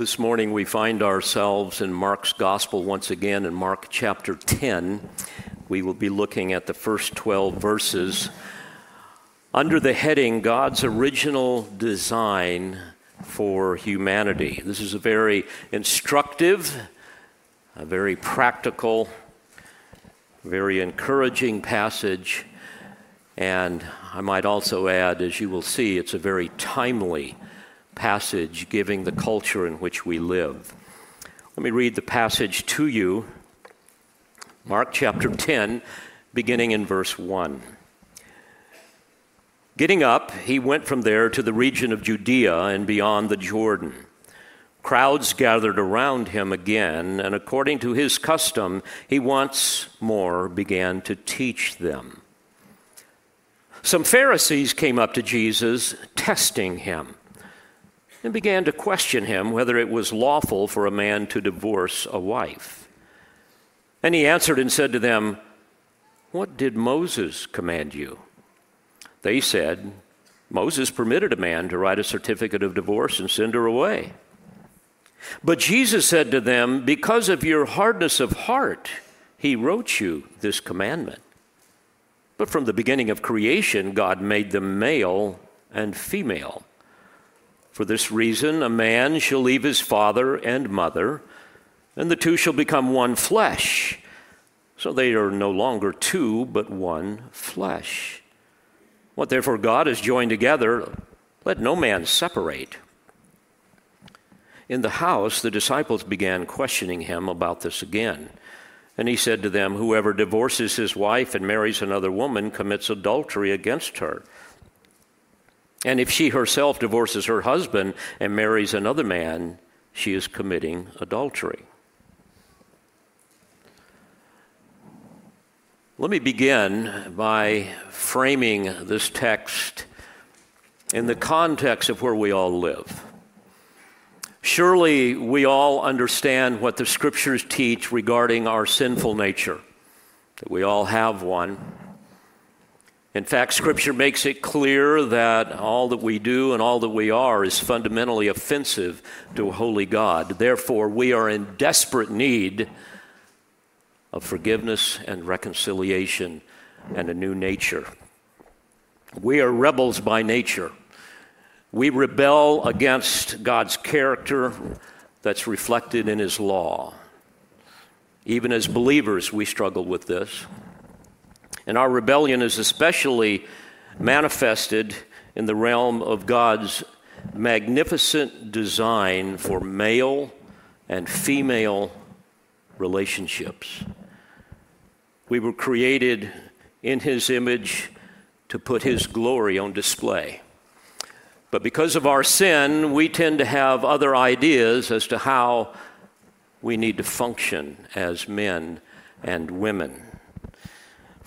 This morning we find ourselves in Mark's Gospel once again in Mark chapter 10. We will be looking at the first 12 verses under the heading God's Original Design for Humanity. This is a very instructive, a very practical, very encouraging passage. And I might also add, as you will see, it's a very timely passage giving the culture in which we live. Let me read the passage to you. Mark chapter 10, beginning in verse 1. Getting up, he went from there to the region of Judea and beyond the Jordan. Crowds gathered around him again, and according to his custom, he once more began to teach them. Some Pharisees came up to Jesus, testing him and began to question him whether it was lawful for a man to divorce a wife. And he answered and said to them, What did Moses command you? They said, Moses permitted a man to write a certificate of divorce and send her away. But Jesus said to them, Because of your hardness of heart, he wrote you this commandment. But from the beginning of creation, God made them male and female. For this reason, a man shall leave his father and mother, and the two shall become one flesh. So they are no longer two, but one flesh. What therefore God has joined together, let no man separate. In the house, the disciples began questioning him about this again. And he said to them, Whoever divorces his wife and marries another woman commits adultery against her. And if she herself divorces her husband and marries another man, she is committing adultery. Let me begin by framing this text in the context of where we all live. Surely we all understand what the scriptures teach regarding our sinful nature, that we all have one. In fact, Scripture makes it clear that all that we do and all that we are is fundamentally offensive to a holy God. Therefore, we are in desperate need of forgiveness and reconciliation and a new nature. We are rebels by nature. We rebel against God's character that's reflected in His law. Even as believers, we struggle with this. And our rebellion is especially manifested in the realm of God's magnificent design for male and female relationships. We were created in His image to put His glory on display. But because of our sin, we tend to have other ideas as to how we need to function as men and women.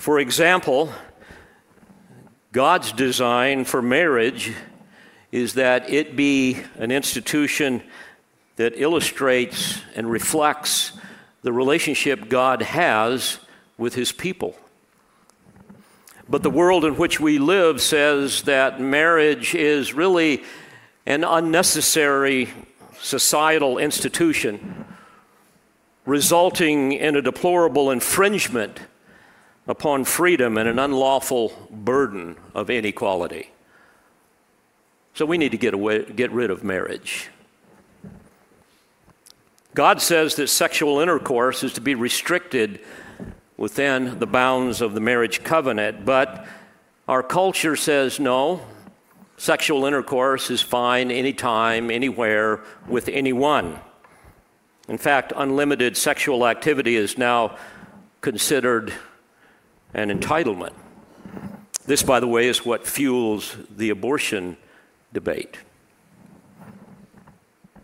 For example, God's design for marriage is that it be an institution that illustrates and reflects the relationship God has with his people. But the world in which we live says that marriage is really an unnecessary societal institution, resulting in a deplorable infringement upon freedom and an unlawful burden of inequality. So we need to get, away, get rid of marriage. God says that sexual intercourse is to be restricted within the bounds of the marriage covenant, but our culture says no, sexual intercourse is fine anytime, anywhere, with anyone. In fact, unlimited sexual activity is now considered and entitlement. This, by the way, is what fuels the abortion debate.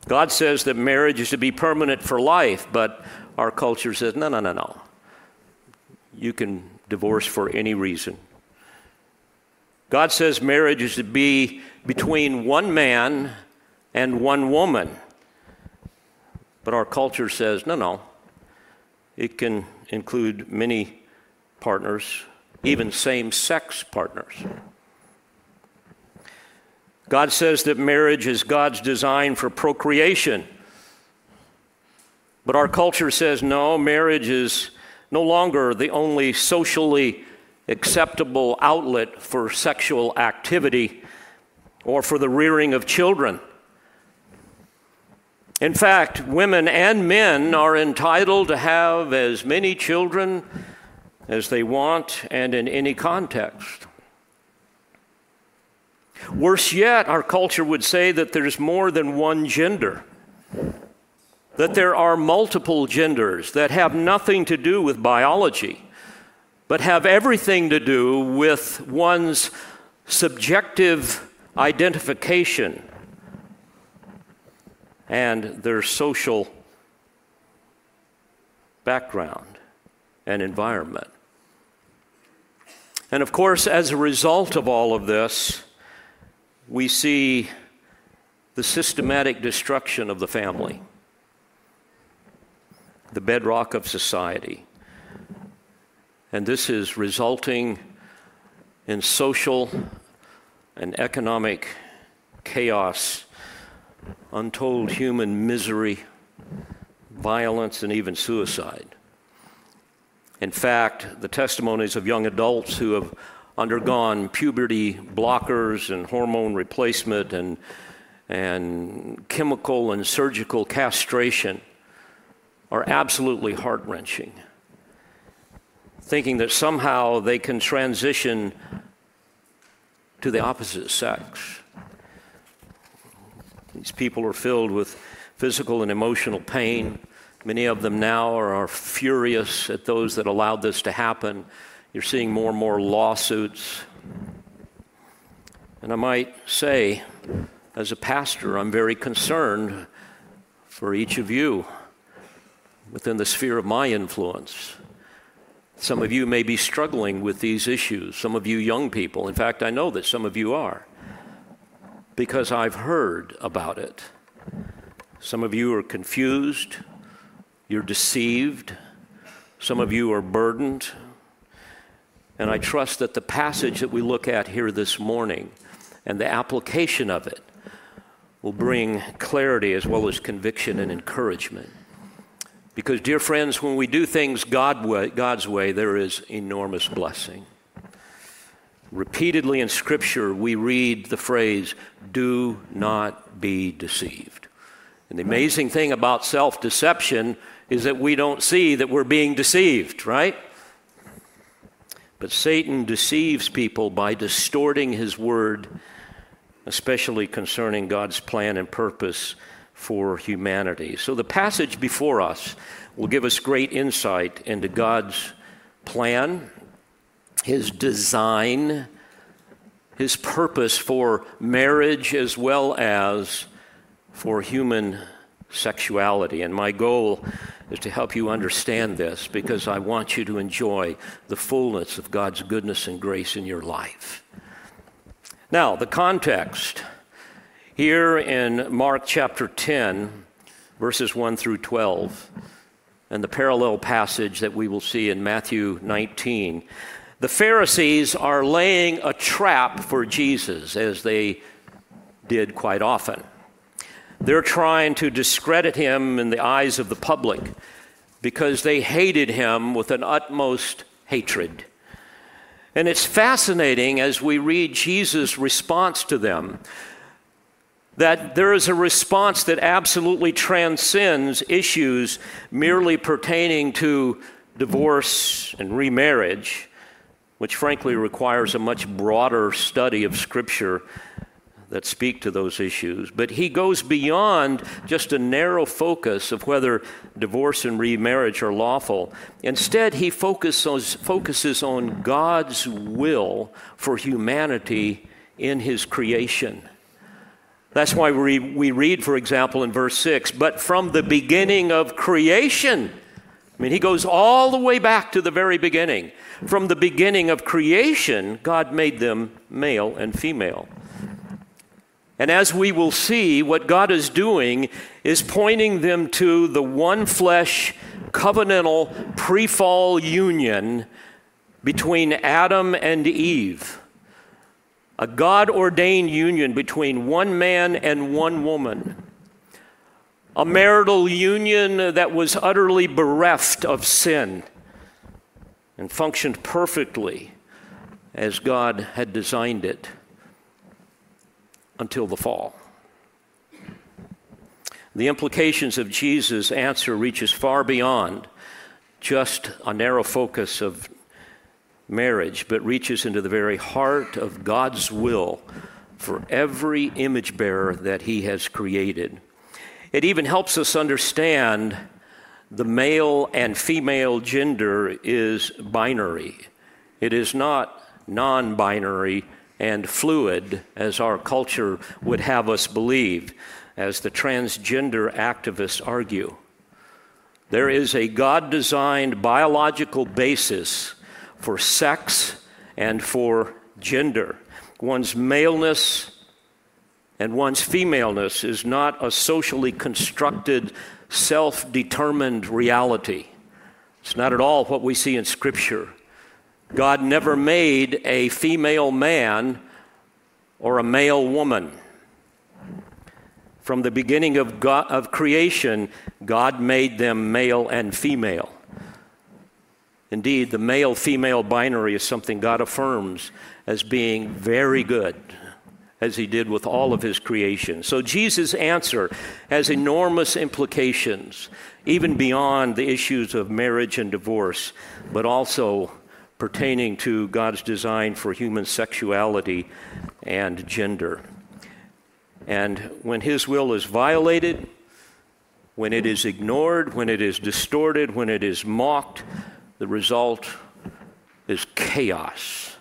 God says that marriage is to be permanent for life, but our culture says, no, no, no, no. You can divorce for any reason. God says marriage is to be between one man and one woman. But our culture says, no, no. It can include many partners, even same sex partners. God says that marriage is God's design for procreation, But our culture says no, marriage is no longer the only socially acceptable outlet for sexual activity or for the rearing of children. In fact, women and men are entitled to have as many children as they want and in any context. Worse yet, our culture would say that there's more than one gender, that there are multiple genders that have nothing to do with biology, but have everything to do with one's subjective identification and their social background and environment. And of course, as a result of all of this, we see the systematic destruction of the family, the bedrock of society. And this is resulting in social and economic chaos, untold human misery, violence, and even suicide. In fact, the testimonies of young adults who have undergone puberty blockers and hormone replacement and, and chemical and surgical castration are absolutely heart wrenching. Thinking that somehow they can transition to the opposite sex. These people are filled with physical and emotional pain. Many of them now are, are furious at those that allowed this to happen you're seeing more and more lawsuits. And I might say, as a pastor, I'm very concerned for each of you within the sphere of my influence. Some of you may be struggling with these issues, some of you young people. In fact, I know that some of you are, because I've heard about it. Some of you are confused, you're deceived, some of you are burdened and I trust that the passage that we look at here this morning and the application of it will bring clarity as well as conviction and encouragement. Because, dear friends, when we do things God way, God's way, there is enormous blessing. Repeatedly in Scripture, we read the phrase, do not be deceived. And the amazing thing about self deception is that we don't see that we're being deceived, right? But Satan deceives people by distorting his word, especially concerning God's plan and purpose for humanity. So the passage before us will give us great insight into God's plan, his design, his purpose for marriage as well as for human sexuality. And my goal is to help you understand this because I want you to enjoy the fullness of God's goodness and grace in your life. Now, the context here in Mark chapter 10, verses 1 through 12, and the parallel passage that we will see in Matthew 19. The Pharisees are laying a trap for Jesus, as they did quite often. They're trying to discredit him in the eyes of the public because they hated him with an utmost hatred. And it's fascinating as we read Jesus' response to them that there is a response that absolutely transcends issues merely pertaining to divorce and remarriage, which frankly requires a much broader study of Scripture that speak to those issues, but he goes beyond just a narrow focus of whether divorce and remarriage are lawful. Instead, he focuses, focuses on God's will for humanity in his creation. That's why we, we read, for example, in verse 6, but from the beginning of creation. I mean, he goes all the way back to the very beginning. From the beginning of creation, God made them male and female. And as we will see, what God is doing is pointing them to the one flesh, covenantal, pre fall union between Adam and Eve. A God ordained union between one man and one woman. a marital union that was utterly bereft of sin and functioned perfectly as God had designed it until the fall. The implications of Jesus' answer reaches far beyond just a narrow focus of marriage, but reaches into the very heart of God's will for every image bearer that He has created. It even helps us understand the male and female gender is binary. It is not non binary and fluid as our culture would have us believe, as the transgender activists argue. There is a God designed biological basis for sex and for gender. One's maleness and one's femaleness is not a socially constructed, self determined reality. It's not at all what we see in Scripture. God never made a female man or a male woman. From the beginning of, God, of creation, God made them male and female. Indeed, the male female binary is something God affirms as being very good, as he did with all of his creation. So Jesus' answer has enormous implications, even beyond the issues of marriage and divorce, but also pertaining to God's design for human sexuality and gender. And when his will is violated, when it is ignored, when it is distorted, when it is mocked, the result is chaos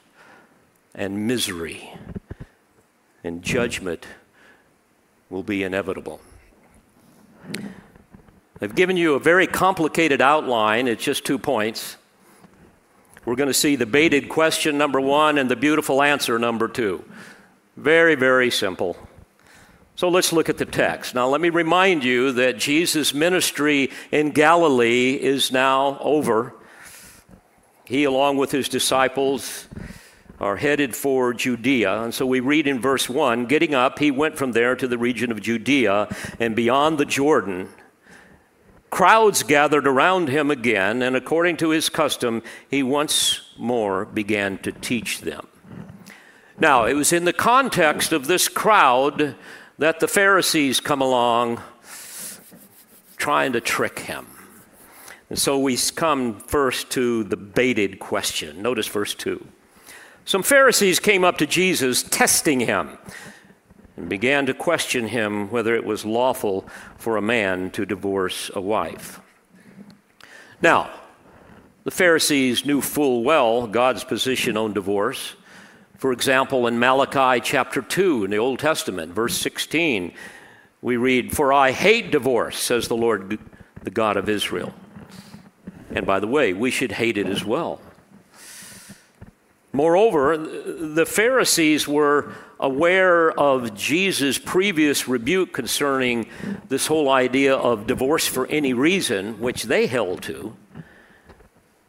and misery, and judgment will be inevitable. I've given you a very complicated outline, it's just two points. We're going to see the baited question number one and the beautiful answer number two. Very, very simple. So let's look at the text. Now, let me remind you that Jesus' ministry in Galilee is now over. He, along with his disciples, are headed for Judea. And so we read in verse 1 Getting up, he went from there to the region of Judea and beyond the Jordan. Crowds gathered around him again, and according to his custom, he once more began to teach them. Now, it was in the context of this crowd that the Pharisees come along trying to trick him. And so we come first to the baited question. Notice verse 2. Some Pharisees came up to Jesus, testing him, and began to question him whether it was lawful for a man to divorce a wife. Now, the Pharisees knew full well God's position on divorce. For example, in Malachi chapter 2 in the Old Testament, verse 16, we read, For I hate divorce, says the Lord, the God of Israel. And by the way, we should hate it as well. Moreover, the Pharisees were aware of Jesus' previous rebuke concerning this whole idea of divorce for any reason, which they held to,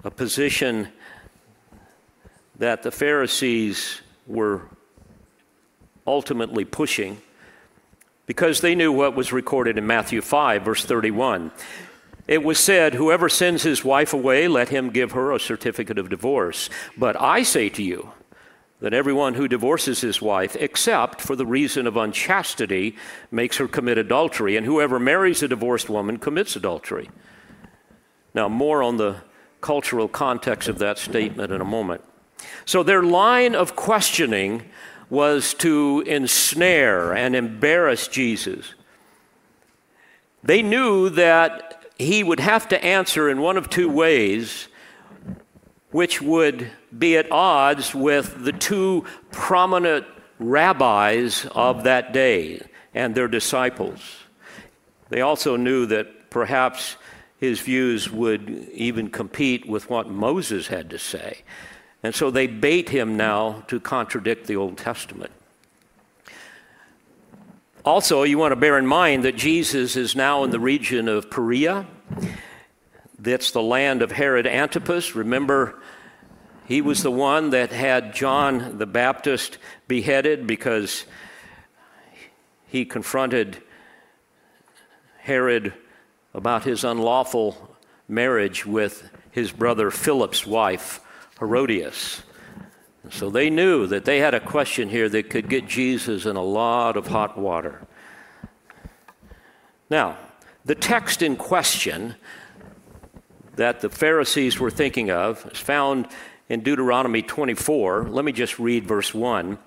a position that the Pharisees were ultimately pushing because they knew what was recorded in Matthew 5, verse 31. It was said, Whoever sends his wife away, let him give her a certificate of divorce. But I say to you that everyone who divorces his wife, except for the reason of unchastity, makes her commit adultery, and whoever marries a divorced woman commits adultery. Now, more on the cultural context of that statement in a moment. So, their line of questioning was to ensnare and embarrass Jesus. They knew that he would have to answer in one of two ways, which would be at odds with the two prominent rabbis of that day and their disciples. They also knew that perhaps his views would even compete with what Moses had to say. And so they bait him now to contradict the Old Testament. Also, you want to bear in mind that Jesus is now in the region of Perea. That's the land of Herod Antipas. Remember, he was the one that had John the Baptist beheaded because he confronted Herod about his unlawful marriage with his brother Philip's wife, Herodias. So they knew that they had a question here that could get Jesus in a lot of hot water. Now, the text in question that the Pharisees were thinking of is found in Deuteronomy 24. Let me just read verse 1.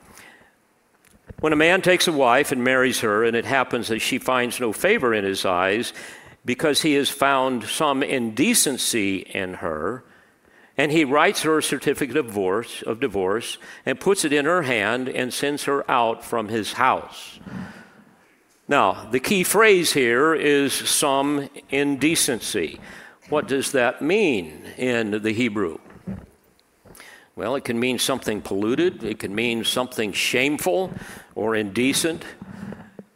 When a man takes a wife and marries her, and it happens that she finds no favor in his eyes because he has found some indecency in her, and he writes her a certificate of divorce, of divorce and puts it in her hand and sends her out from his house. Now, the key phrase here is some indecency. What does that mean in the Hebrew? Well, it can mean something polluted, it can mean something shameful or indecent.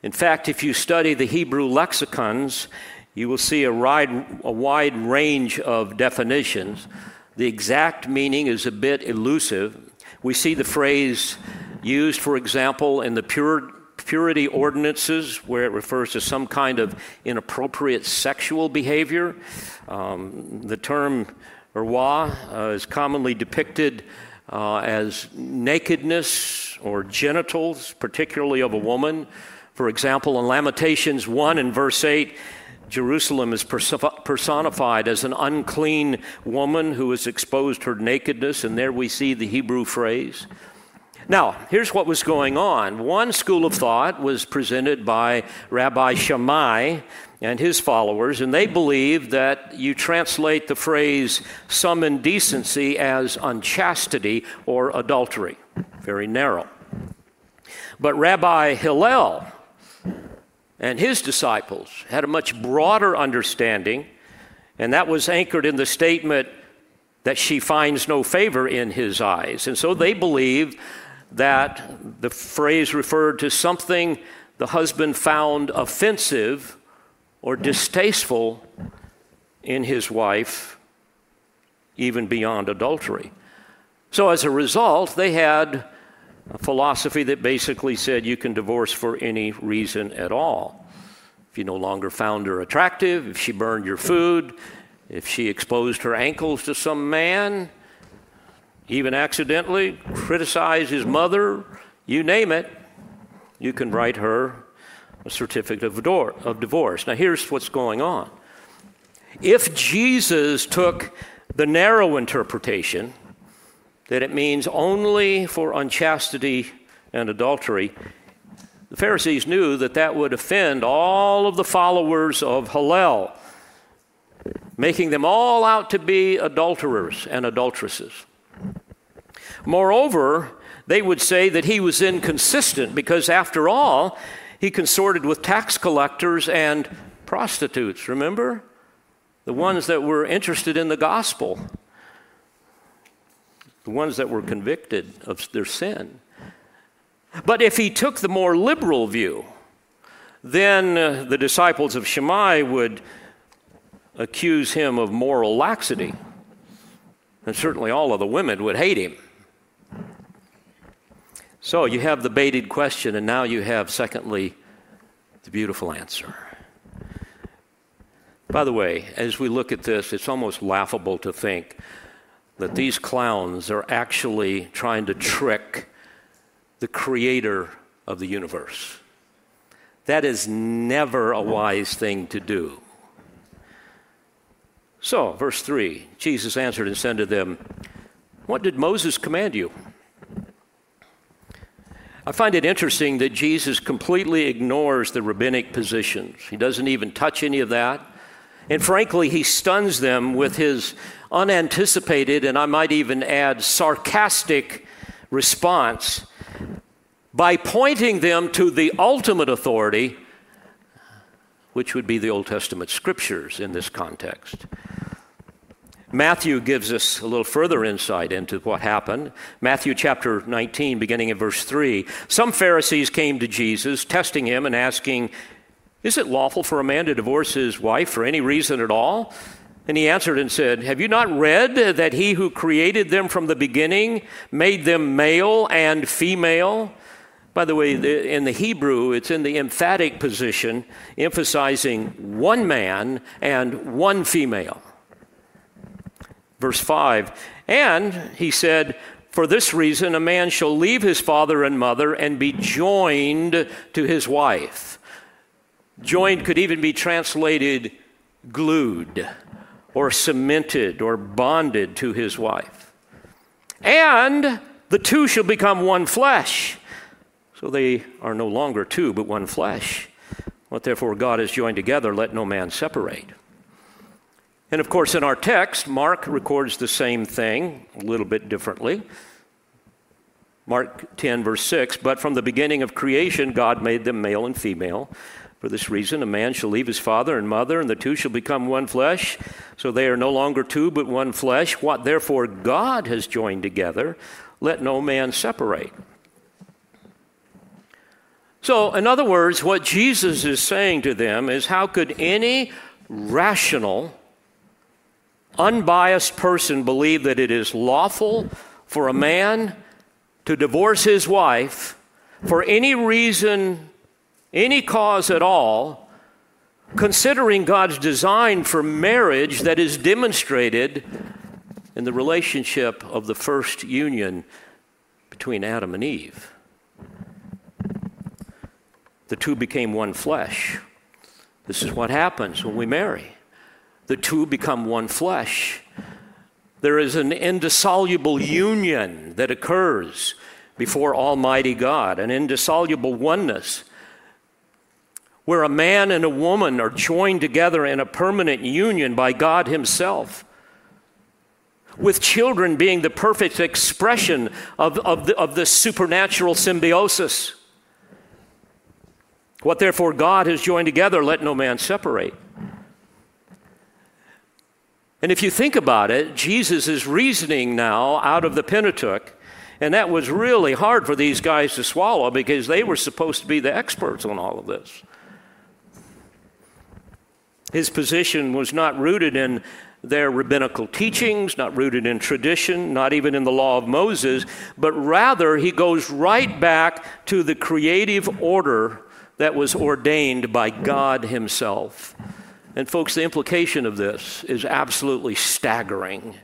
In fact, if you study the Hebrew lexicons, you will see a wide, a wide range of definitions. The exact meaning is a bit elusive. We see the phrase used, for example, in the pure, purity ordinances, where it refers to some kind of inappropriate sexual behavior. Um, the term urwa uh, is commonly depicted uh, as nakedness or genitals, particularly of a woman. For example, in Lamentations 1 and verse 8, Jerusalem is personified as an unclean woman who has exposed her nakedness, and there we see the Hebrew phrase. Now, here's what was going on. One school of thought was presented by Rabbi Shammai and his followers, and they believed that you translate the phrase some indecency as unchastity or adultery. Very narrow. But Rabbi Hillel, and his disciples had a much broader understanding, and that was anchored in the statement that she finds no favor in his eyes. And so they believed that the phrase referred to something the husband found offensive or distasteful in his wife, even beyond adultery. So as a result, they had a philosophy that basically said you can divorce for any reason at all. If you no longer found her attractive, if she burned your food, if she exposed her ankles to some man, even accidentally criticized his mother, you name it, you can write her a certificate of divorce. Now, here's what's going on. If Jesus took the narrow interpretation, that it means only for unchastity and adultery. The Pharisees knew that that would offend all of the followers of Hillel, making them all out to be adulterers and adulteresses. Moreover, they would say that he was inconsistent because, after all, he consorted with tax collectors and prostitutes, remember? The ones that were interested in the gospel the ones that were convicted of their sin. But if he took the more liberal view, then uh, the disciples of Shammai would accuse him of moral laxity. And certainly all of the women would hate him. So you have the baited question, and now you have, secondly, the beautiful answer. By the way, as we look at this, it's almost laughable to think that these clowns are actually trying to trick the creator of the universe. That is never a wise thing to do. So, verse 3 Jesus answered and said to them, What did Moses command you? I find it interesting that Jesus completely ignores the rabbinic positions. He doesn't even touch any of that. And frankly, he stuns them with his unanticipated, and I might even add sarcastic response by pointing them to the ultimate authority, which would be the Old Testament scriptures in this context. Matthew gives us a little further insight into what happened. Matthew chapter 19, beginning in verse 3. Some Pharisees came to Jesus, testing him and asking, is it lawful for a man to divorce his wife for any reason at all? And he answered and said, Have you not read that he who created them from the beginning made them male and female? By the way, in the Hebrew, it's in the emphatic position, emphasizing one man and one female. Verse 5 And he said, For this reason, a man shall leave his father and mother and be joined to his wife. Joined could even be translated glued or cemented or bonded to his wife. And the two shall become one flesh. So they are no longer two, but one flesh. What therefore God has joined together, let no man separate. And of course, in our text, Mark records the same thing a little bit differently. Mark 10, verse 6 But from the beginning of creation, God made them male and female. For this reason, a man shall leave his father and mother, and the two shall become one flesh. So they are no longer two, but one flesh. What therefore God has joined together, let no man separate. So, in other words, what Jesus is saying to them is how could any rational, unbiased person believe that it is lawful for a man to divorce his wife for any reason any cause at all, considering God's design for marriage that is demonstrated in the relationship of the first union between Adam and Eve. The two became one flesh. This is what happens when we marry. The two become one flesh. There is an indissoluble union that occurs before Almighty God, an indissoluble oneness where a man and a woman are joined together in a permanent union by God Himself, with children being the perfect expression of, of, the, of this supernatural symbiosis. What therefore God has joined together, let no man separate. And if you think about it, Jesus is reasoning now out of the Pentateuch, and that was really hard for these guys to swallow because they were supposed to be the experts on all of this. His position was not rooted in their rabbinical teachings, not rooted in tradition, not even in the law of Moses, but rather he goes right back to the creative order that was ordained by God Himself. And, folks, the implication of this is absolutely staggering.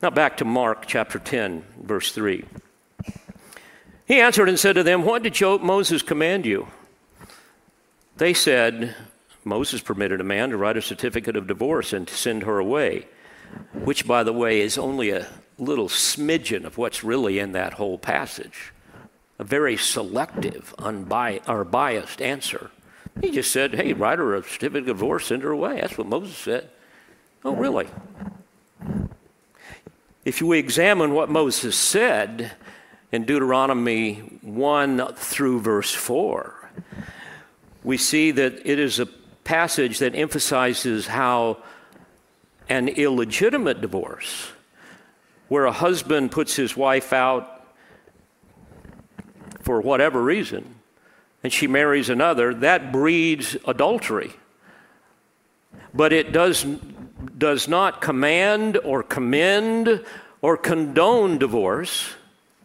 Now, back to Mark chapter 10, verse 3. He answered and said to them, What did Moses command you? They said, Moses permitted a man to write a certificate of divorce and to send her away, which, by the way, is only a little smidgen of what's really in that whole passage. A very selective, unbiased, or biased answer. He just said, hey, write her a certificate of divorce, send her away. That's what Moses said. Oh, really? If we examine what Moses said in Deuteronomy 1 through verse 4, we see that it is a passage that emphasizes how an illegitimate divorce, where a husband puts his wife out for whatever reason, and she marries another, that breeds adultery. But it does, does not command or commend or condone divorce.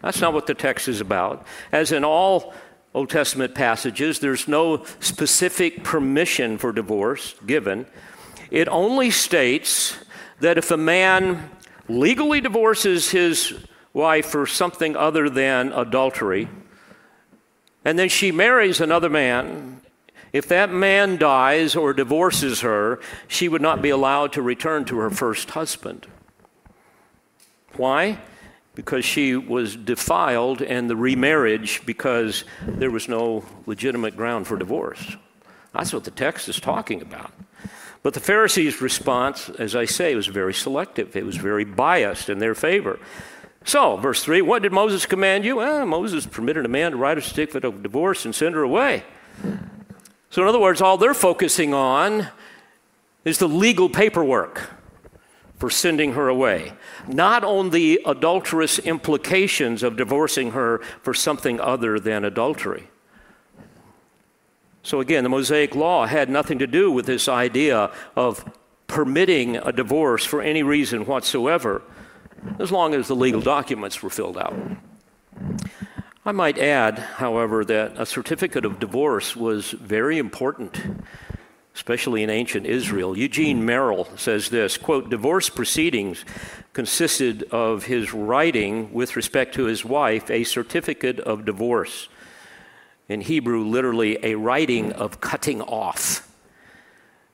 That's not what the text is about. As in all Old Testament passages, there's no specific permission for divorce given. It only states that if a man legally divorces his wife for something other than adultery, and then she marries another man, if that man dies or divorces her, she would not be allowed to return to her first husband. Why? Because she was defiled and the remarriage because there was no legitimate ground for divorce. That's what the text is talking about. But the Pharisees' response, as I say, was very selective. It was very biased in their favor. So, verse 3 What did Moses command you? Moses permitted a man to write a certificate of divorce and send her away. So, in other words, all they're focusing on is the legal paperwork for sending her away, not on the adulterous implications of divorcing her for something other than adultery. So, again, the Mosaic Law had nothing to do with this idea of permitting a divorce for any reason whatsoever, as long as the legal documents were filled out. I might add, however, that a certificate of divorce was very important, especially in ancient Israel. Eugene Merrill says this quote, divorce proceedings consisted of his writing with respect to his wife a certificate of divorce. In Hebrew, literally, a writing of cutting off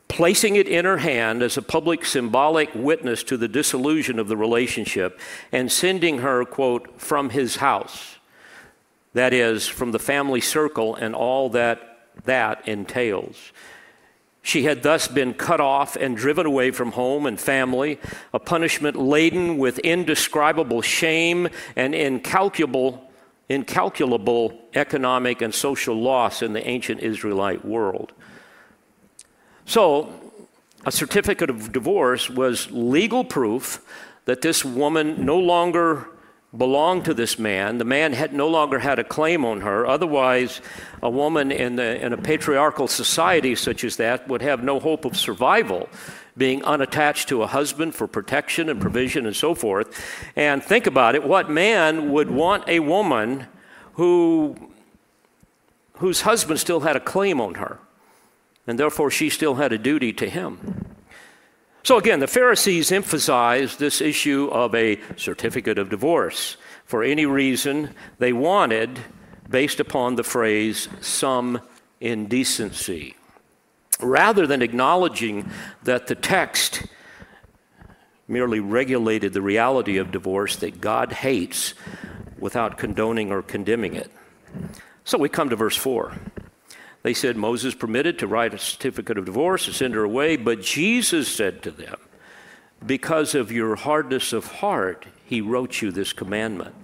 placing it in her hand as a public symbolic witness to the dissolution of the relationship, and sending her, quote, from his house. That is, from the family circle and all that that entails. She had thus been cut off and driven away from home and family, a punishment laden with indescribable shame and incalculable, incalculable economic and social loss in the ancient Israelite world. So, a certificate of divorce was legal proof that this woman no longer belonged to this man. The man had no longer had a claim on her. Otherwise, a woman in, the, in a patriarchal society such as that would have no hope of survival, being unattached to a husband for protection and provision and so forth. And think about it what man would want a woman who, whose husband still had a claim on her? And therefore, she still had a duty to him. So again, the Pharisees emphasized this issue of a certificate of divorce for any reason they wanted based upon the phrase some indecency. Rather than acknowledging that the text merely regulated the reality of divorce that God hates without condoning or condemning it. So we come to verse 4. They said Moses permitted to write a certificate of divorce to send her away, but Jesus said to them, Because of your hardness of heart, he wrote you this commandment.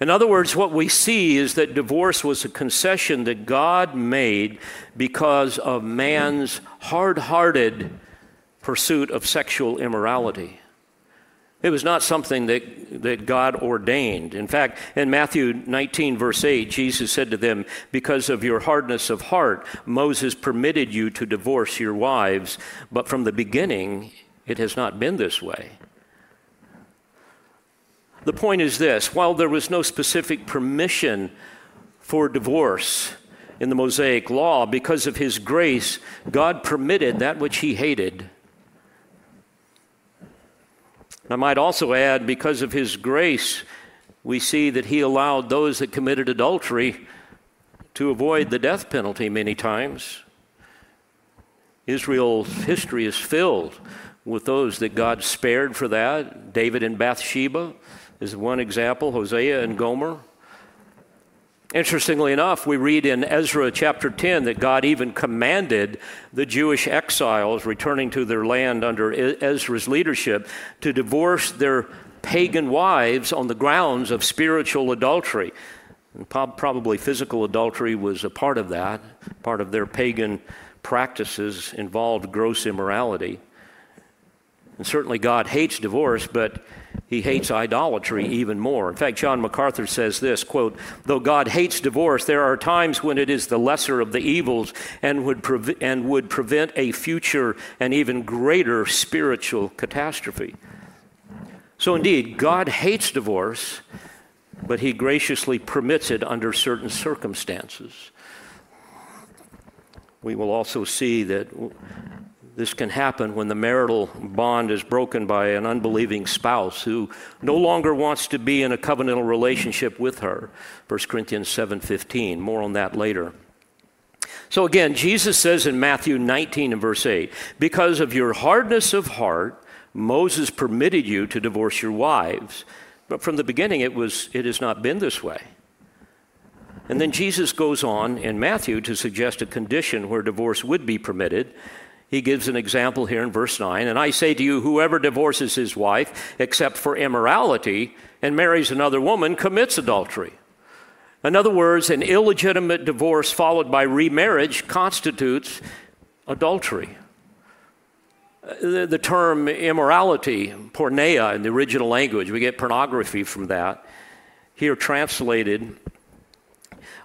In other words, what we see is that divorce was a concession that God made because of man's hard hearted pursuit of sexual immorality. It was not something that, that God ordained. In fact, in Matthew 19, verse 8, Jesus said to them, Because of your hardness of heart, Moses permitted you to divorce your wives, but from the beginning, it has not been this way. The point is this while there was no specific permission for divorce in the Mosaic law, because of his grace, God permitted that which he hated I might also add, because of his grace, we see that he allowed those that committed adultery to avoid the death penalty many times. Israel's history is filled with those that God spared for that. David and Bathsheba is one example, Hosea and Gomer. Interestingly enough, we read in Ezra chapter 10 that God even commanded the Jewish exiles returning to their land under Ezra's leadership to divorce their pagan wives on the grounds of spiritual adultery. And probably physical adultery was a part of that. Part of their pagan practices involved gross immorality. And certainly God hates divorce, but he hates idolatry even more. In fact, John MacArthur says this quote, though God hates divorce, there are times when it is the lesser of the evils and would, pre- and would prevent a future and even greater spiritual catastrophe. So, indeed, God hates divorce, but he graciously permits it under certain circumstances. We will also see that this can happen when the marital bond is broken by an unbelieving spouse who no longer wants to be in a covenantal relationship with her. 1 Corinthians 7:15. More on that later. So again, Jesus says in Matthew 19 and verse 8, because of your hardness of heart, Moses permitted you to divorce your wives. But from the beginning it was it has not been this way. And then Jesus goes on in Matthew to suggest a condition where divorce would be permitted. He gives an example here in verse 9. And I say to you, whoever divorces his wife except for immorality and marries another woman commits adultery. In other words, an illegitimate divorce followed by remarriage constitutes adultery. The, the term immorality, porneia in the original language, we get pornography from that. Here translated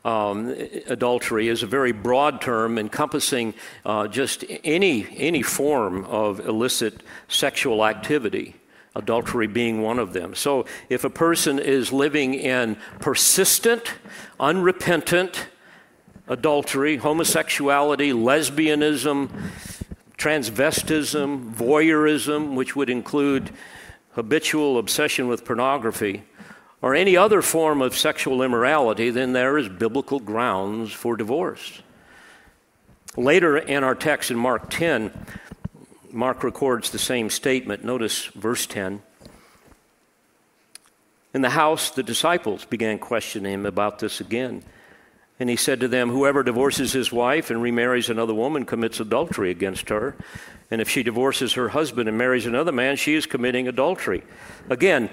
um, adultery is a very broad term encompassing uh, just any, any form of illicit sexual activity. adultery being one of them. So if a person is living in persistent, unrepentant adultery, homosexuality, lesbianism, transvestism, voyeurism, which would include habitual obsession with pornography, or any other form of sexual immorality, then there is biblical grounds for divorce. Later in our text in Mark 10, Mark records the same statement. Notice verse 10. In the house, the disciples began questioning him about this again. And he said to them, Whoever divorces his wife and remarries another woman commits adultery against her. And if she divorces her husband and marries another man, she is committing adultery. Again,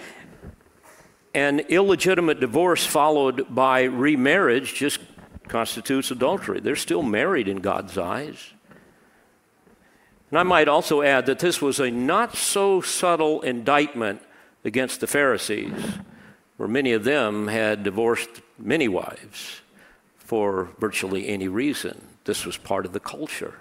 an illegitimate divorce followed by remarriage just constitutes adultery. They're still married in God's eyes. And I might also add that this was a not so subtle indictment against the Pharisees, where many of them had divorced many wives for virtually any reason. This was part of the culture.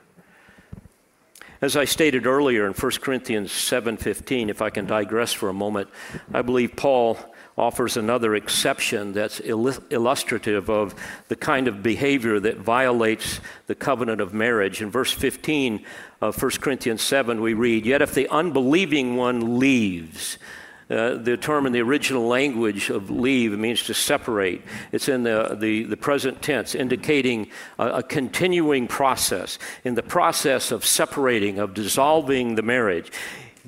As I stated earlier in 1 Corinthians 7:15, if I can digress for a moment, I believe Paul offers another exception that's illustrative of the kind of behavior that violates the covenant of marriage. In verse 15 of 1 Corinthians 7, we read, Yet if the unbelieving one leaves, uh, the term in the original language of leave means to separate. It's in the, the, the present tense, indicating a, a, continuing process. In the process of separating, of dissolving the marriage,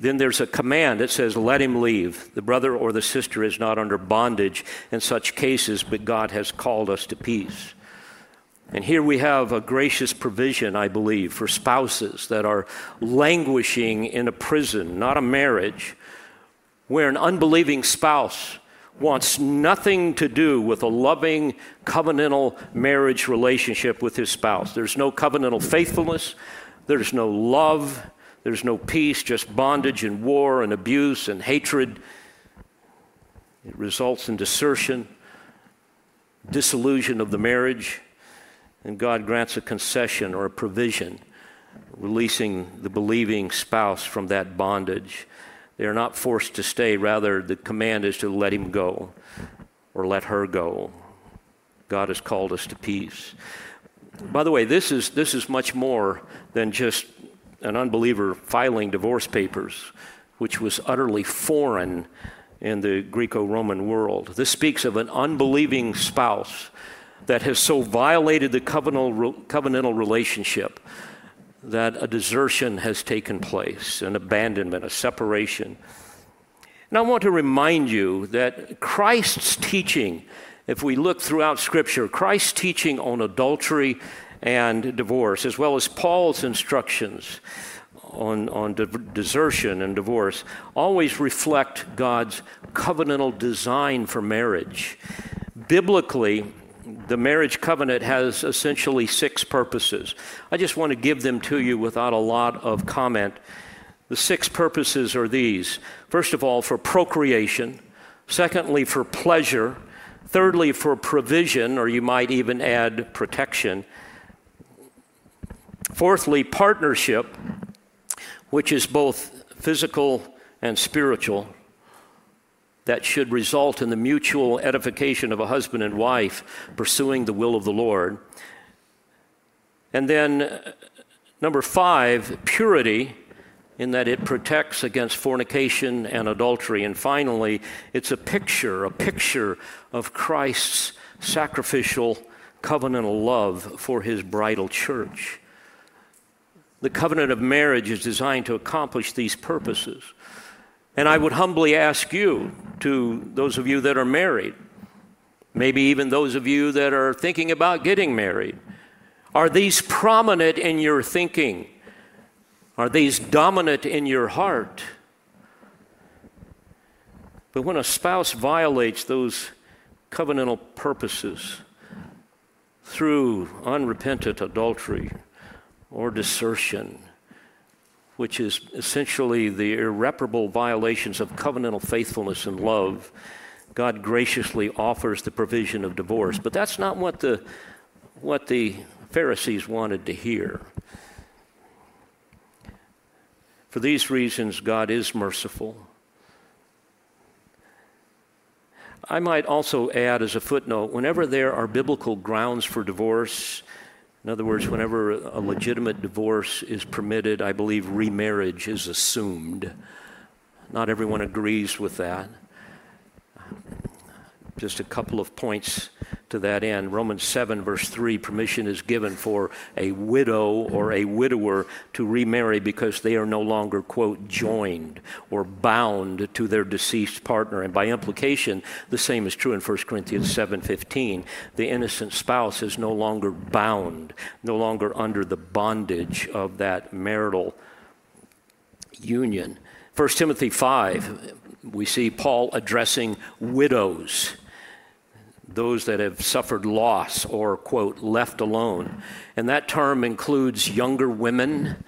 then there's a command that says, Let him leave. The brother or the sister is not under bondage in such cases, but God has called us to peace. And here we have a gracious provision, I believe, for spouses that are languishing in a prison, not a marriage, where an unbelieving spouse wants nothing to do with a loving covenantal marriage relationship with his spouse. There's no covenantal faithfulness, there's no love, there's no peace, just bondage and war and abuse and hatred. It results in desertion, disillusion of the marriage, and God grants a concession or a provision, releasing the believing spouse from that bondage. They are not forced to stay, rather, the command is to let him go or let her go. God has called us to peace. By the way, this is, this is much more than just an unbeliever filing divorce papers, which was utterly foreign in the Greco Roman world. This speaks of an unbelieving spouse that has so violated the covenantal relationship that a desertion has taken place, an abandonment, a separation. And I want to remind you that Christ's teaching, if we look throughout Scripture, Christ's teaching on adultery and divorce, as well as Paul's instructions on, on de- desertion and divorce, always reflect God's covenantal design for marriage. Biblically, the marriage covenant has essentially six purposes. I just want to give them to you without a lot of comment. The six purposes are these first of all, for procreation, secondly, for pleasure, thirdly, for provision, or you might even add protection, Fourthly, partnership, which is both physical and spiritual, that should result in the mutual edification of a husband and wife pursuing the will of the Lord. And then, uh, number five, purity, in that it protects against fornication and adultery. And finally, it's a picture, a picture of Christ's sacrificial covenantal love for his bridal church. The covenant of marriage is designed to accomplish these purposes. And I would humbly ask you, to those of you that are married, maybe even those of you that are thinking about getting married, are these prominent in your thinking? Are these dominant in your heart? But when a spouse violates those covenantal purposes through unrepentant adultery, or desertion, which is essentially the irreparable violations of covenantal faithfulness and love, God graciously offers the provision of divorce. But that's not what the, what the Pharisees wanted to hear. For these reasons, God is merciful. I might also add as a footnote whenever there are biblical grounds for divorce, in other words, whenever a legitimate divorce is permitted, I believe remarriage is assumed. Not everyone agrees with that. Just a couple of points to that end. Romans 7, verse 3 permission is given for a widow or a widower to remarry because they are no longer, quote, joined or bound to their deceased partner. And by implication, the same is true in 1 Corinthians 7:15. The innocent spouse is no longer bound, no longer under the bondage of that marital union. 1 Timothy 5, we see Paul addressing widows those that have suffered loss or, quote, left alone. And that term includes younger women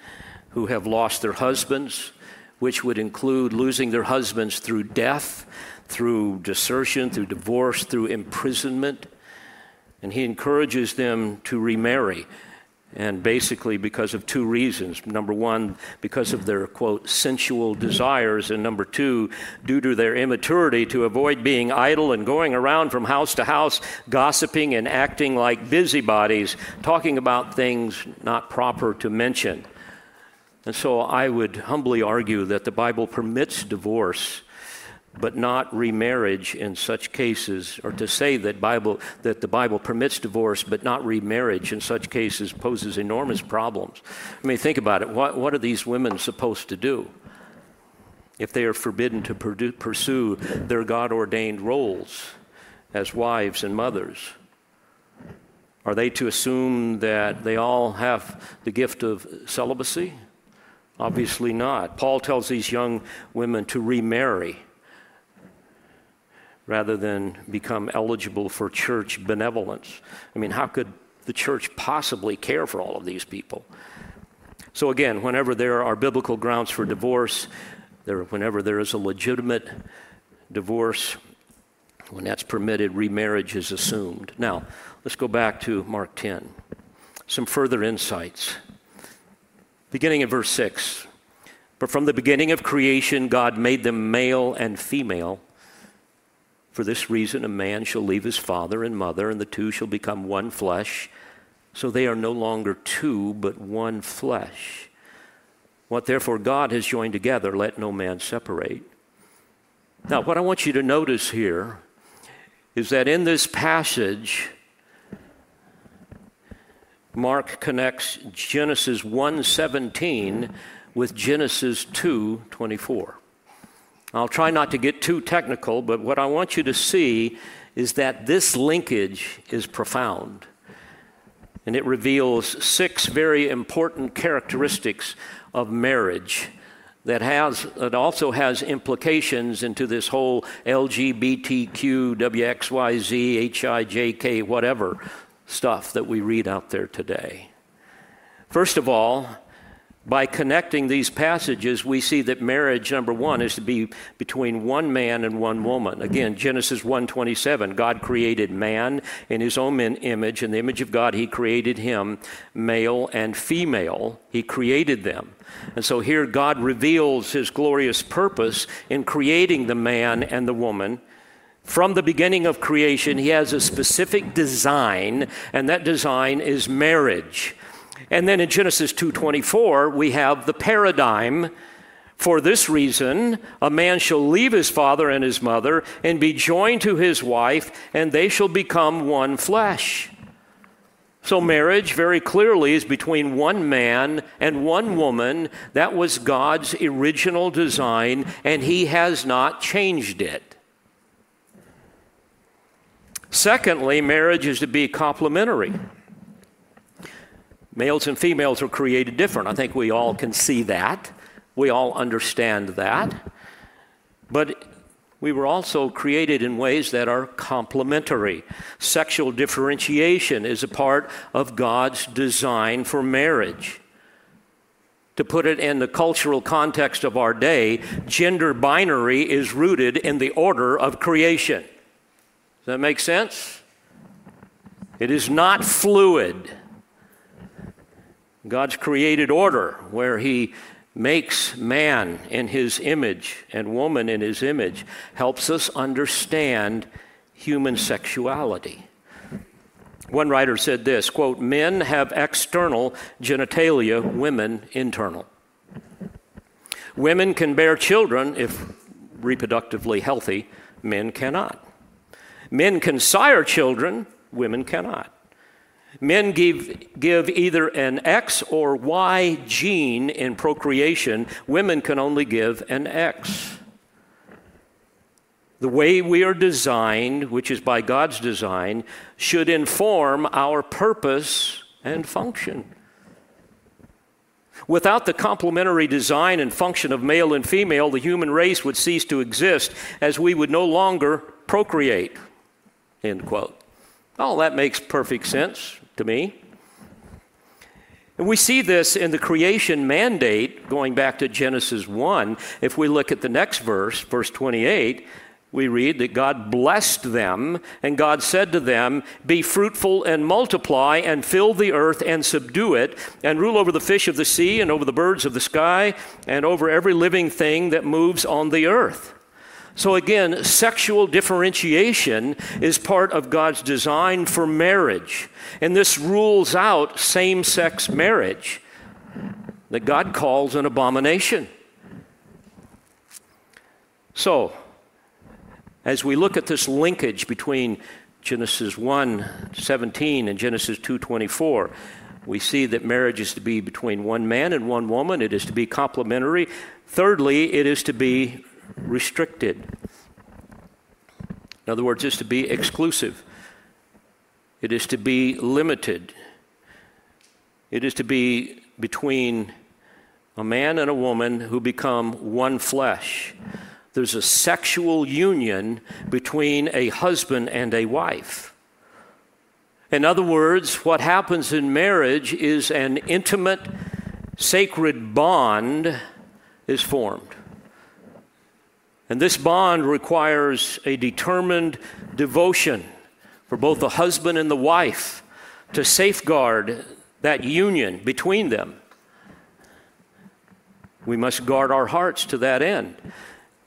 who have lost their husbands, which would include losing their husbands through death, through desertion, through divorce, through imprisonment. And he encourages them to remarry and basically because of two reasons. Number one, because of their, quote, sensual desires, and number two, due to their immaturity to avoid being idle and going around from house to house, gossiping and acting like busybodies, talking about things not proper to mention. And so I would humbly argue that the Bible permits divorce but not remarriage in such cases, or to say that Bible that the Bible permits divorce but not remarriage in such cases poses enormous problems. I mean, think about it. What, what are these women supposed to do if they are forbidden to pursue their God ordained roles as wives and mothers? Are they to assume that they all have the gift of celibacy? Obviously not. Paul tells these young women to remarry rather than become eligible for church benevolence. I mean, how could the church possibly care for all of these people? So, again, whenever there are biblical grounds for divorce, there, whenever there is a legitimate divorce, when that's permitted, remarriage is assumed. Now, let's go back to Mark 10. Some further insights. Beginning in verse 6. But from the beginning of creation, God made them male and female. For this reason, a man shall leave his father and mother, and the two shall become one flesh. So they are no longer two, but one flesh. What therefore God has joined together, let no man separate. Now, what I want you to notice here is that in this passage, Mark connects Genesis 1:17 with Genesis 2:24. I'll try not to get too technical, but what I want you to see is that this linkage is profound. And it reveals six very important characteristics of marriage that has that also has implications into this whole LGBTQ, WXYZ, HIJK, whatever stuff that we read out there today. First of all, by connecting these passages, we see that marriage, number one, is to be between one man and one woman. Again, Genesis 1.27, God created man in his own image. In the image of God, he created him, male and female. He created them. And so here God reveals his glorious purpose in creating the man and the woman. From the beginning of creation, he has a specific design, and that design is marriage. And then in Genesis 2:24, we have the paradigm for this reason, a man shall leave his father and his mother and be joined to his wife, and they shall become one flesh. So, marriage very clearly is between one man and one woman. That was God's original design, and He has not changed it. Secondly, marriage is to be complementary. Males and females are created different. I think we all can see that. We all understand that. But we were also created in ways that are complementary. Sexual differentiation is a part of God's design for marriage. To put it in the cultural context of our day, gender binary is rooted in the order of creation. Does that make sense? It is not fluid. God's created order, where He makes man in His image and woman in His image, helps us understand human sexuality. One writer said this quote, Men have external genitalia, women internal. Women can bear children if reproductively healthy, men cannot. Men can sire children, women cannot. Men give, give either an X or Y gene in procreation, women can only give an X. The way we are designed, which is by God's design, should inform our purpose and function. Without the complementary design and function of male and female, the human race would cease to exist as we would no longer procreate. End quote. All that makes perfect sense to me. And we see this in the creation mandate going back to Genesis 1. If we look at the next verse, verse 28, we read that God blessed them, and God said to them, Be fruitful and multiply, and fill the earth and subdue it, and rule over the fish of the sea, and over the birds of the sky, and over every living thing that moves on the earth. So, again, sexual differentiation is part of God's design for marriage. And this rules out same sex marriage that God calls an abomination. So, as we look at this linkage between Genesis 1 17 and Genesis 2 24, we see that marriage is to be between one man and one woman, it is to be complementary. Thirdly, it is to be restricted. In other words, it's to be exclusive. It is to be limited. It is to be between a man and a woman who become one flesh. There's a sexual union between a husband and a wife. In other words, what happens in marriage is an intimate, sacred bond is formed. And this bond requires a determined devotion for both the husband and the wife to safeguard that union between them. We must guard our hearts to that end.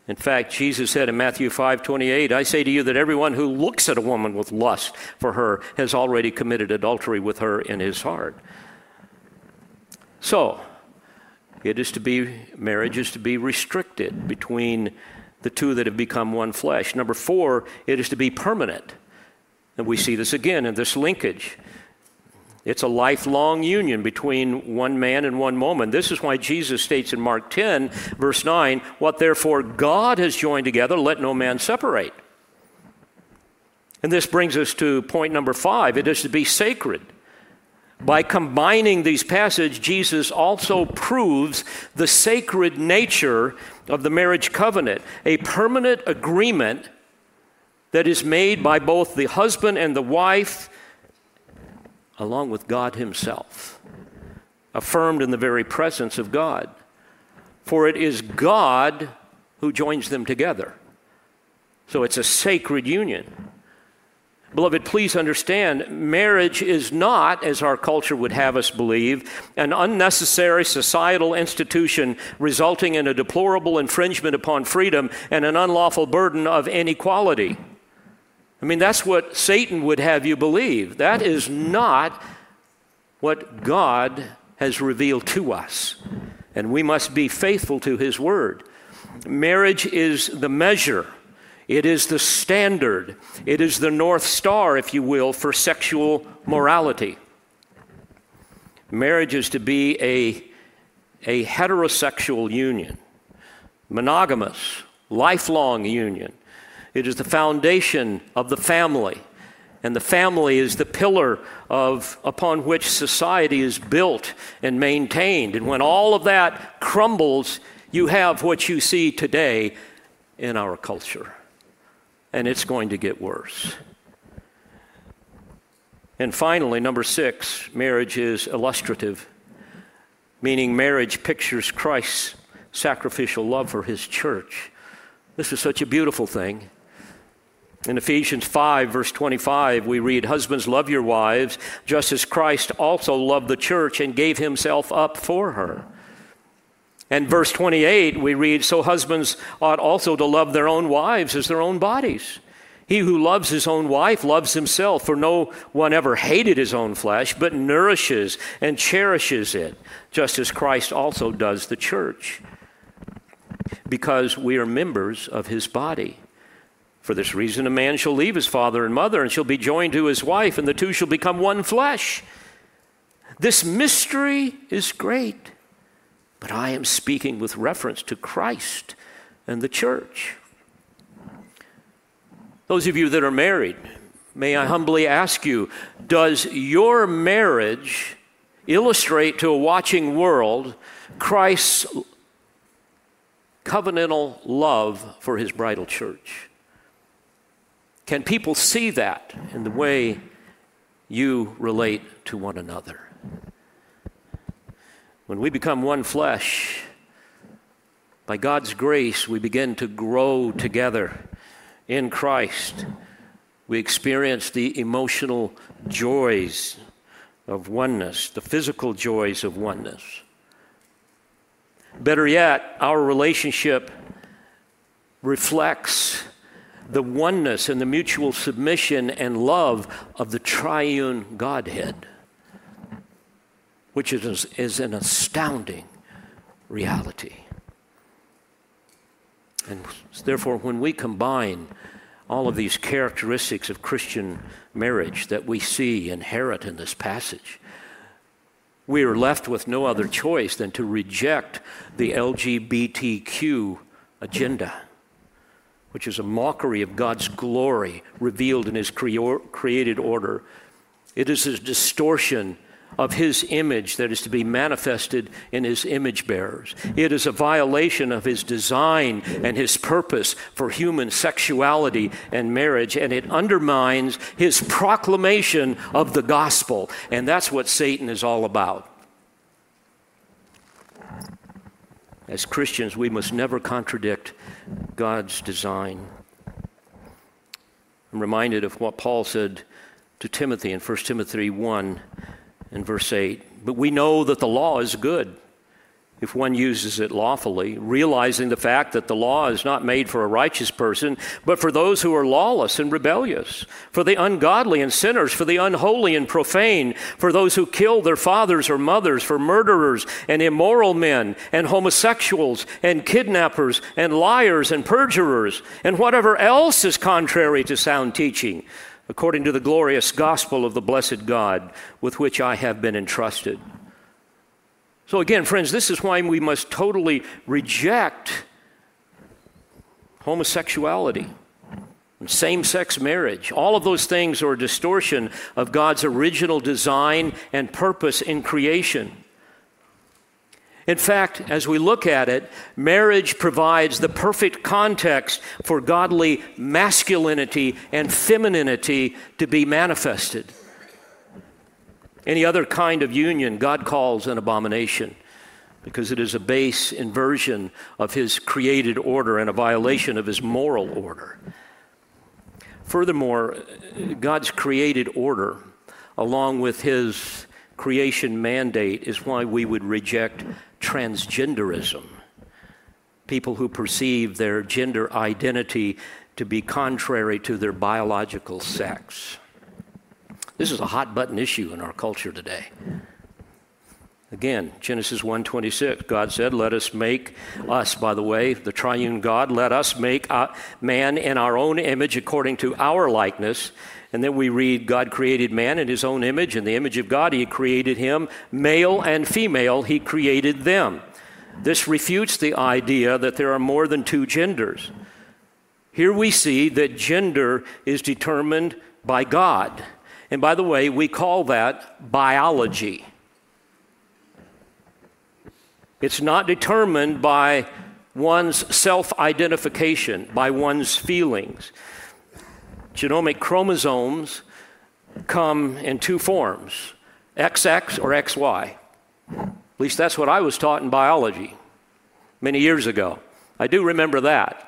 In fact, Jesus said in Matthew 5 28, I say to you that everyone who looks at a woman with lust for her has already committed adultery with her in his heart. So, it is to be, marriage is to be restricted between the two that have become one flesh. Number four, it is to be permanent. And we see this again in this linkage. It's a lifelong union between one man and one woman. This is why Jesus states in Mark 10, verse 9, What therefore God has joined together, let no man separate. And this brings us to point number five it is to be sacred. By combining these passages, Jesus also proves the sacred nature of the marriage covenant, a permanent agreement that is made by both the husband and the wife, along with God Himself, affirmed in the very presence of God. For it is God who joins them together. So it's a sacred union. Beloved, please understand marriage is not, as our culture would have us believe, an unnecessary societal institution resulting in a deplorable infringement upon freedom and an unlawful burden of inequality. I mean, that's what Satan would have you believe. That is not what God has revealed to us. And we must be faithful to his word. Marriage is the measure it is the standard, it is the North Star, if you will, for sexual morality. Marriage is to be a, a heterosexual union, monogamous, lifelong union. It is the foundation of the family. And the family is the pillar of, upon which society is built and maintained. And when all of that crumbles, you have what you see today in our culture and it's going to get worse. And finally, number six, marriage is illustrative, meaning marriage pictures Christ's sacrificial love for his church. This is such a beautiful thing. In Ephesians 5, verse 25, we read, Husbands, love your wives, just as Christ also loved the church and gave himself up for her. And verse 28, we read, So husbands ought also to love their own wives as their own bodies. He who loves his own wife loves himself, for no one ever hated his own flesh, but nourishes and cherishes it, just as Christ also does the church, because we are members of his body. For this reason, a man shall leave his father and mother and shall be joined to his wife, and the two shall become one flesh. This mystery is great, but I am speaking with reference to Christ and the church. Those of you that are married, may I humbly ask you does your marriage illustrate to a watching world Christ's covenantal love for his bridal church? Can people see that in the way you relate to one another? When we become one flesh, by God's grace, we begin to grow together in Christ, we experience the emotional joys of oneness, the physical joys of oneness. Better yet, our relationship reflects the oneness and the mutual submission and love of the triune Godhead, which is, is an astounding reality. And therefore, when we combine all of these characteristics of Christian marriage that we see inherent in this passage, we are left with no other choice than to reject the LGBTQ agenda, which is a mockery of God's glory revealed in His created order. It is a distortion of his image that is to be manifested in his image bearers. It is a violation of his design and his purpose for human sexuality and marriage, and it undermines his proclamation of the gospel. And that's what Satan is all about. As Christians, we must never contradict God's design. I'm reminded of what Paul said to Timothy in 1 Timothy 1 in verse 8. But we know that the law is good if one uses it lawfully, realizing the fact that the law is not made for a righteous person, but for those who are lawless and rebellious, for the ungodly and sinners, for the unholy and profane, for those who kill their fathers or mothers, for murderers and immoral men, and homosexuals, and kidnappers, and liars, and perjurers, and whatever else is contrary to sound teaching according to the glorious gospel of the blessed God with which I have been entrusted. So, again, friends, this is why we must totally reject homosexuality same sex marriage. All of those things are a distortion of God's original design and purpose in creation. In fact, as we look at it, marriage provides the perfect context for godly masculinity and femininity to be manifested. Any other kind of union, God calls an abomination because it is a base inversion of His created order and a violation of His moral order. Furthermore, God's created order, along with His creation mandate, is why we would reject transgenderism, people who perceive their gender identity to be contrary to their biological sex. This is a hot button issue in our culture today. Again, Genesis 1:26, God said, "Let us make us, by the way, the triune God, let us make uh, man in our own image according to our likeness." And then we read, God created man in his own image. In the image of God, he created him. Male and female, he created them. This refutes the idea that there are more than two genders. Here we see that gender is determined by God. And by the way, we call that biology. It's not determined by one's self identification, by one's feelings genomic chromosomes come in two forms XX or XY. At least that's what I was taught in biology many years ago. I do remember that.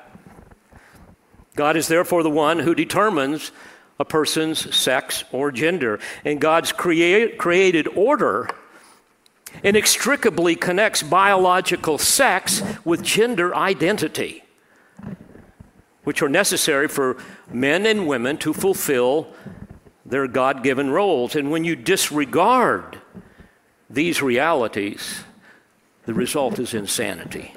God is therefore the one who determines a person's sex or gender. And God's crea- created order inextricably connects biological sex with gender identity which are necessary for men and women to fulfill their God given roles. And when you disregard these realities, the result is insanity.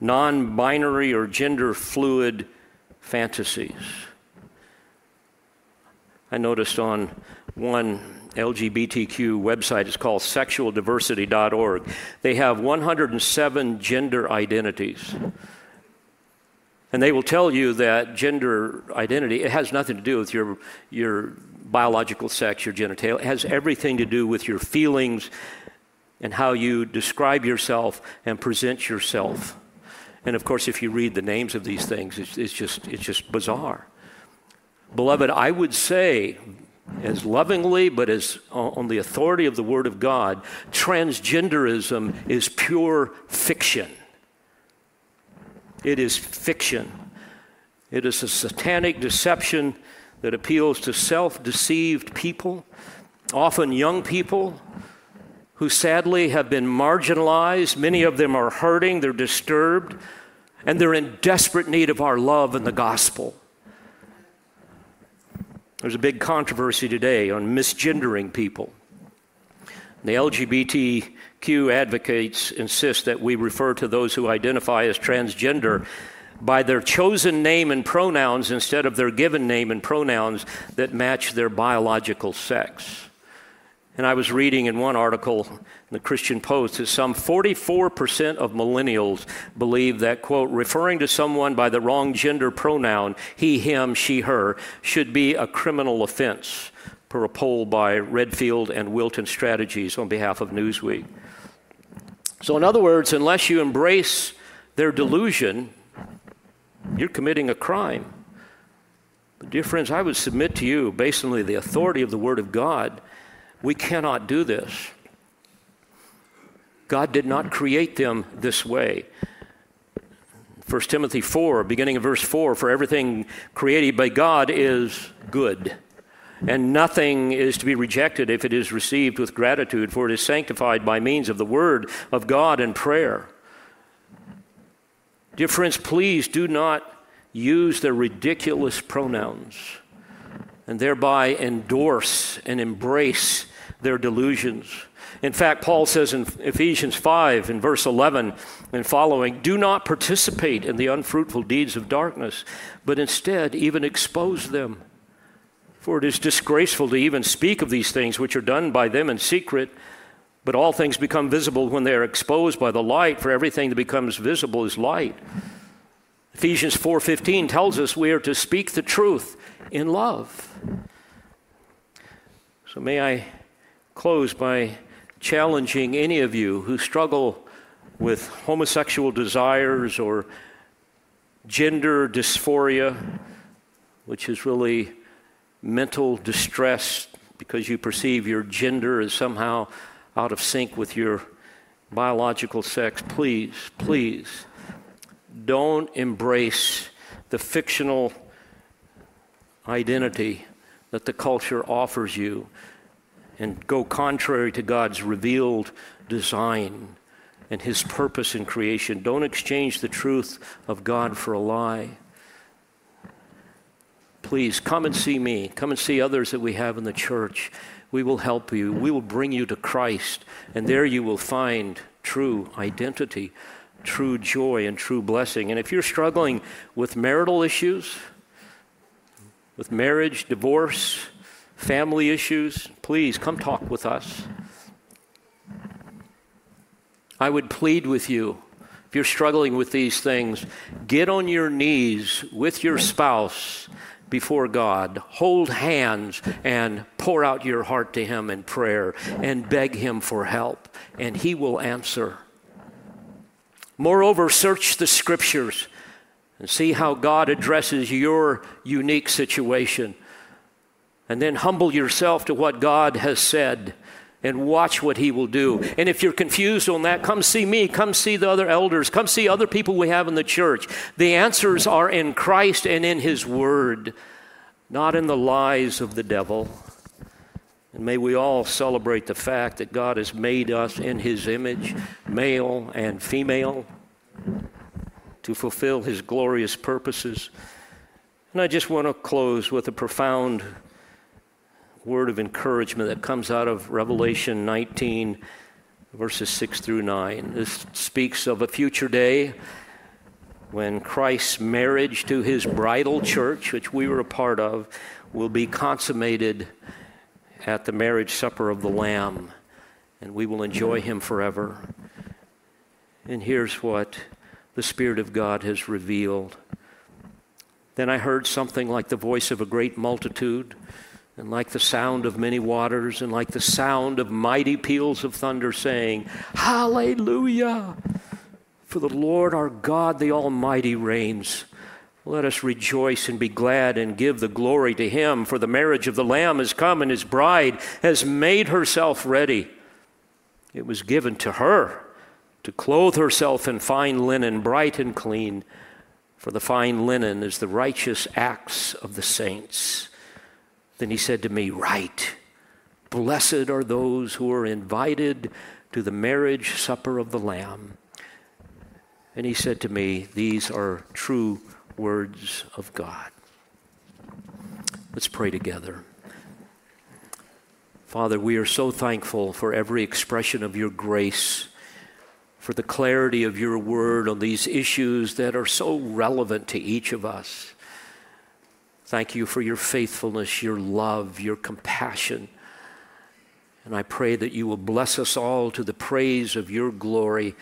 Non binary or gender fluid fantasies. I noticed on one LGBTQ website, it's called sexualdiversity.org. They have 107 gender identities. And they will tell you that gender identity, it has nothing to do with your, your biological sex, your genitalia. It has everything to do with your feelings and how you describe yourself and present yourself. And of course, if you read the names of these things, it's, it's, just, it's just bizarre. Beloved, I would say, as lovingly, but as on the authority of the Word of God, transgenderism is pure fiction. It is fiction. It is a satanic deception that appeals to self deceived people, often young people who sadly have been marginalized. Many of them are hurting, they're disturbed, and they're in desperate need of our love and the gospel. There's a big controversy today on misgendering people. The LGBTQ advocates insist that we refer to those who identify as transgender by their chosen name and pronouns instead of their given name and pronouns that match their biological sex. And I was reading in one article in the Christian Post that some 44% of millennials believe that, quote, referring to someone by the wrong gender pronoun, he, him, she, her, should be a criminal offense, per a poll by Redfield and Wilton Strategies on behalf of Newsweek. So, in other words, unless you embrace their delusion, you're committing a crime. But, dear friends, I would submit to you, based on the authority of the Word of God, we cannot do this. God did not create them this way. 1 Timothy 4, beginning of verse 4 For everything created by God is good, and nothing is to be rejected if it is received with gratitude, for it is sanctified by means of the word of God and prayer. Dear friends, please do not use the ridiculous pronouns and thereby endorse and embrace their delusions. In fact, Paul says in Ephesians 5, in verse 11 and following, do not participate in the unfruitful deeds of darkness, but instead even expose them. For it is disgraceful to even speak of these things which are done by them in secret, but all things become visible when they are exposed by the light, for everything that becomes visible is light. Ephesians 4:15 tells us we are to speak the truth in love. So may I close by challenging any of you who struggle with homosexual desires or gender dysphoria, which is really mental distress because you perceive your gender as somehow out of sync with your biological sex. Please, please, don't embrace the fictional identity that the culture offers you and go contrary to God's revealed design and His purpose in creation. Don't exchange the truth of God for a lie. Please come and see me. Come and see others that we have in the church. We will help you. We will bring you to Christ, and there you will find true identity, true joy, and true blessing. And if you're struggling with marital issues, with marriage, divorce, family issues, please come talk with us. I would plead with you, if you're struggling with these things, get on your knees with your spouse before God, hold hands, and pour out your heart to Him in prayer and beg Him for help, and He will answer. Moreover, search the scriptures and see how God addresses your unique situation and then humble yourself to what God has said and watch what he will do. And if you're confused on that, come see me, come see the other elders, come see other people we have in the church. The answers are in Christ and in his word, not in the lies of the devil. And may we all celebrate the fact that God has made us in his image, male and female, to fulfill his glorious purposes. And I just want to close with a profound word of encouragement that comes out of Revelation 19, verses 6 through 9. This speaks of a future day when Christ's marriage to his bridal church, which we were a part of, will be consummated at the marriage supper of the Lamb, and we will enjoy him forever. And here's what the Spirit of God has revealed. Then I heard something like the voice of a great multitude, and like the sound of many waters, and like the sound of mighty peals of thunder, saying, Hallelujah! For the Lord our God, the Almighty, reigns. Let us rejoice and be glad and give the glory to him, for the marriage of the Lamb has come, and his bride has made herself ready. It was given to her to clothe herself in fine linen, bright and clean, for the fine linen is the righteous acts of the saints. Then he said to me, Write, blessed are those who are invited to the marriage supper of the Lamb. And he said to me, These are true words of God. Let's pray together. Father, we are so thankful for every expression of your grace for the clarity of your word on these issues that are so relevant to each of us. Thank you for your faithfulness, your love, your compassion. And I pray that you will bless us all to the praise of your glory,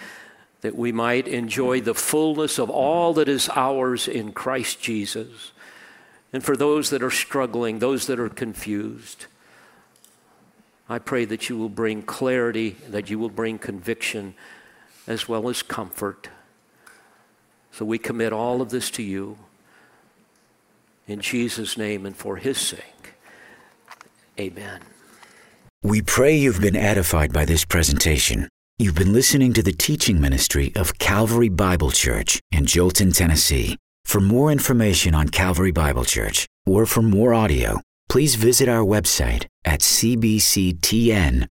that we might enjoy the fullness of all that is ours in Christ Jesus. And for those that are struggling, those that are confused, I pray that you will bring clarity, that you will bring conviction as well as comfort. So we commit all of this to you in Jesus' name and for his sake. Amen. We pray you've been edified by this presentation. You've been listening to the teaching ministry of Calvary Bible Church in Jolton, Tennessee. For more information on Calvary Bible Church or for more audio, please visit our website at cbctn.org.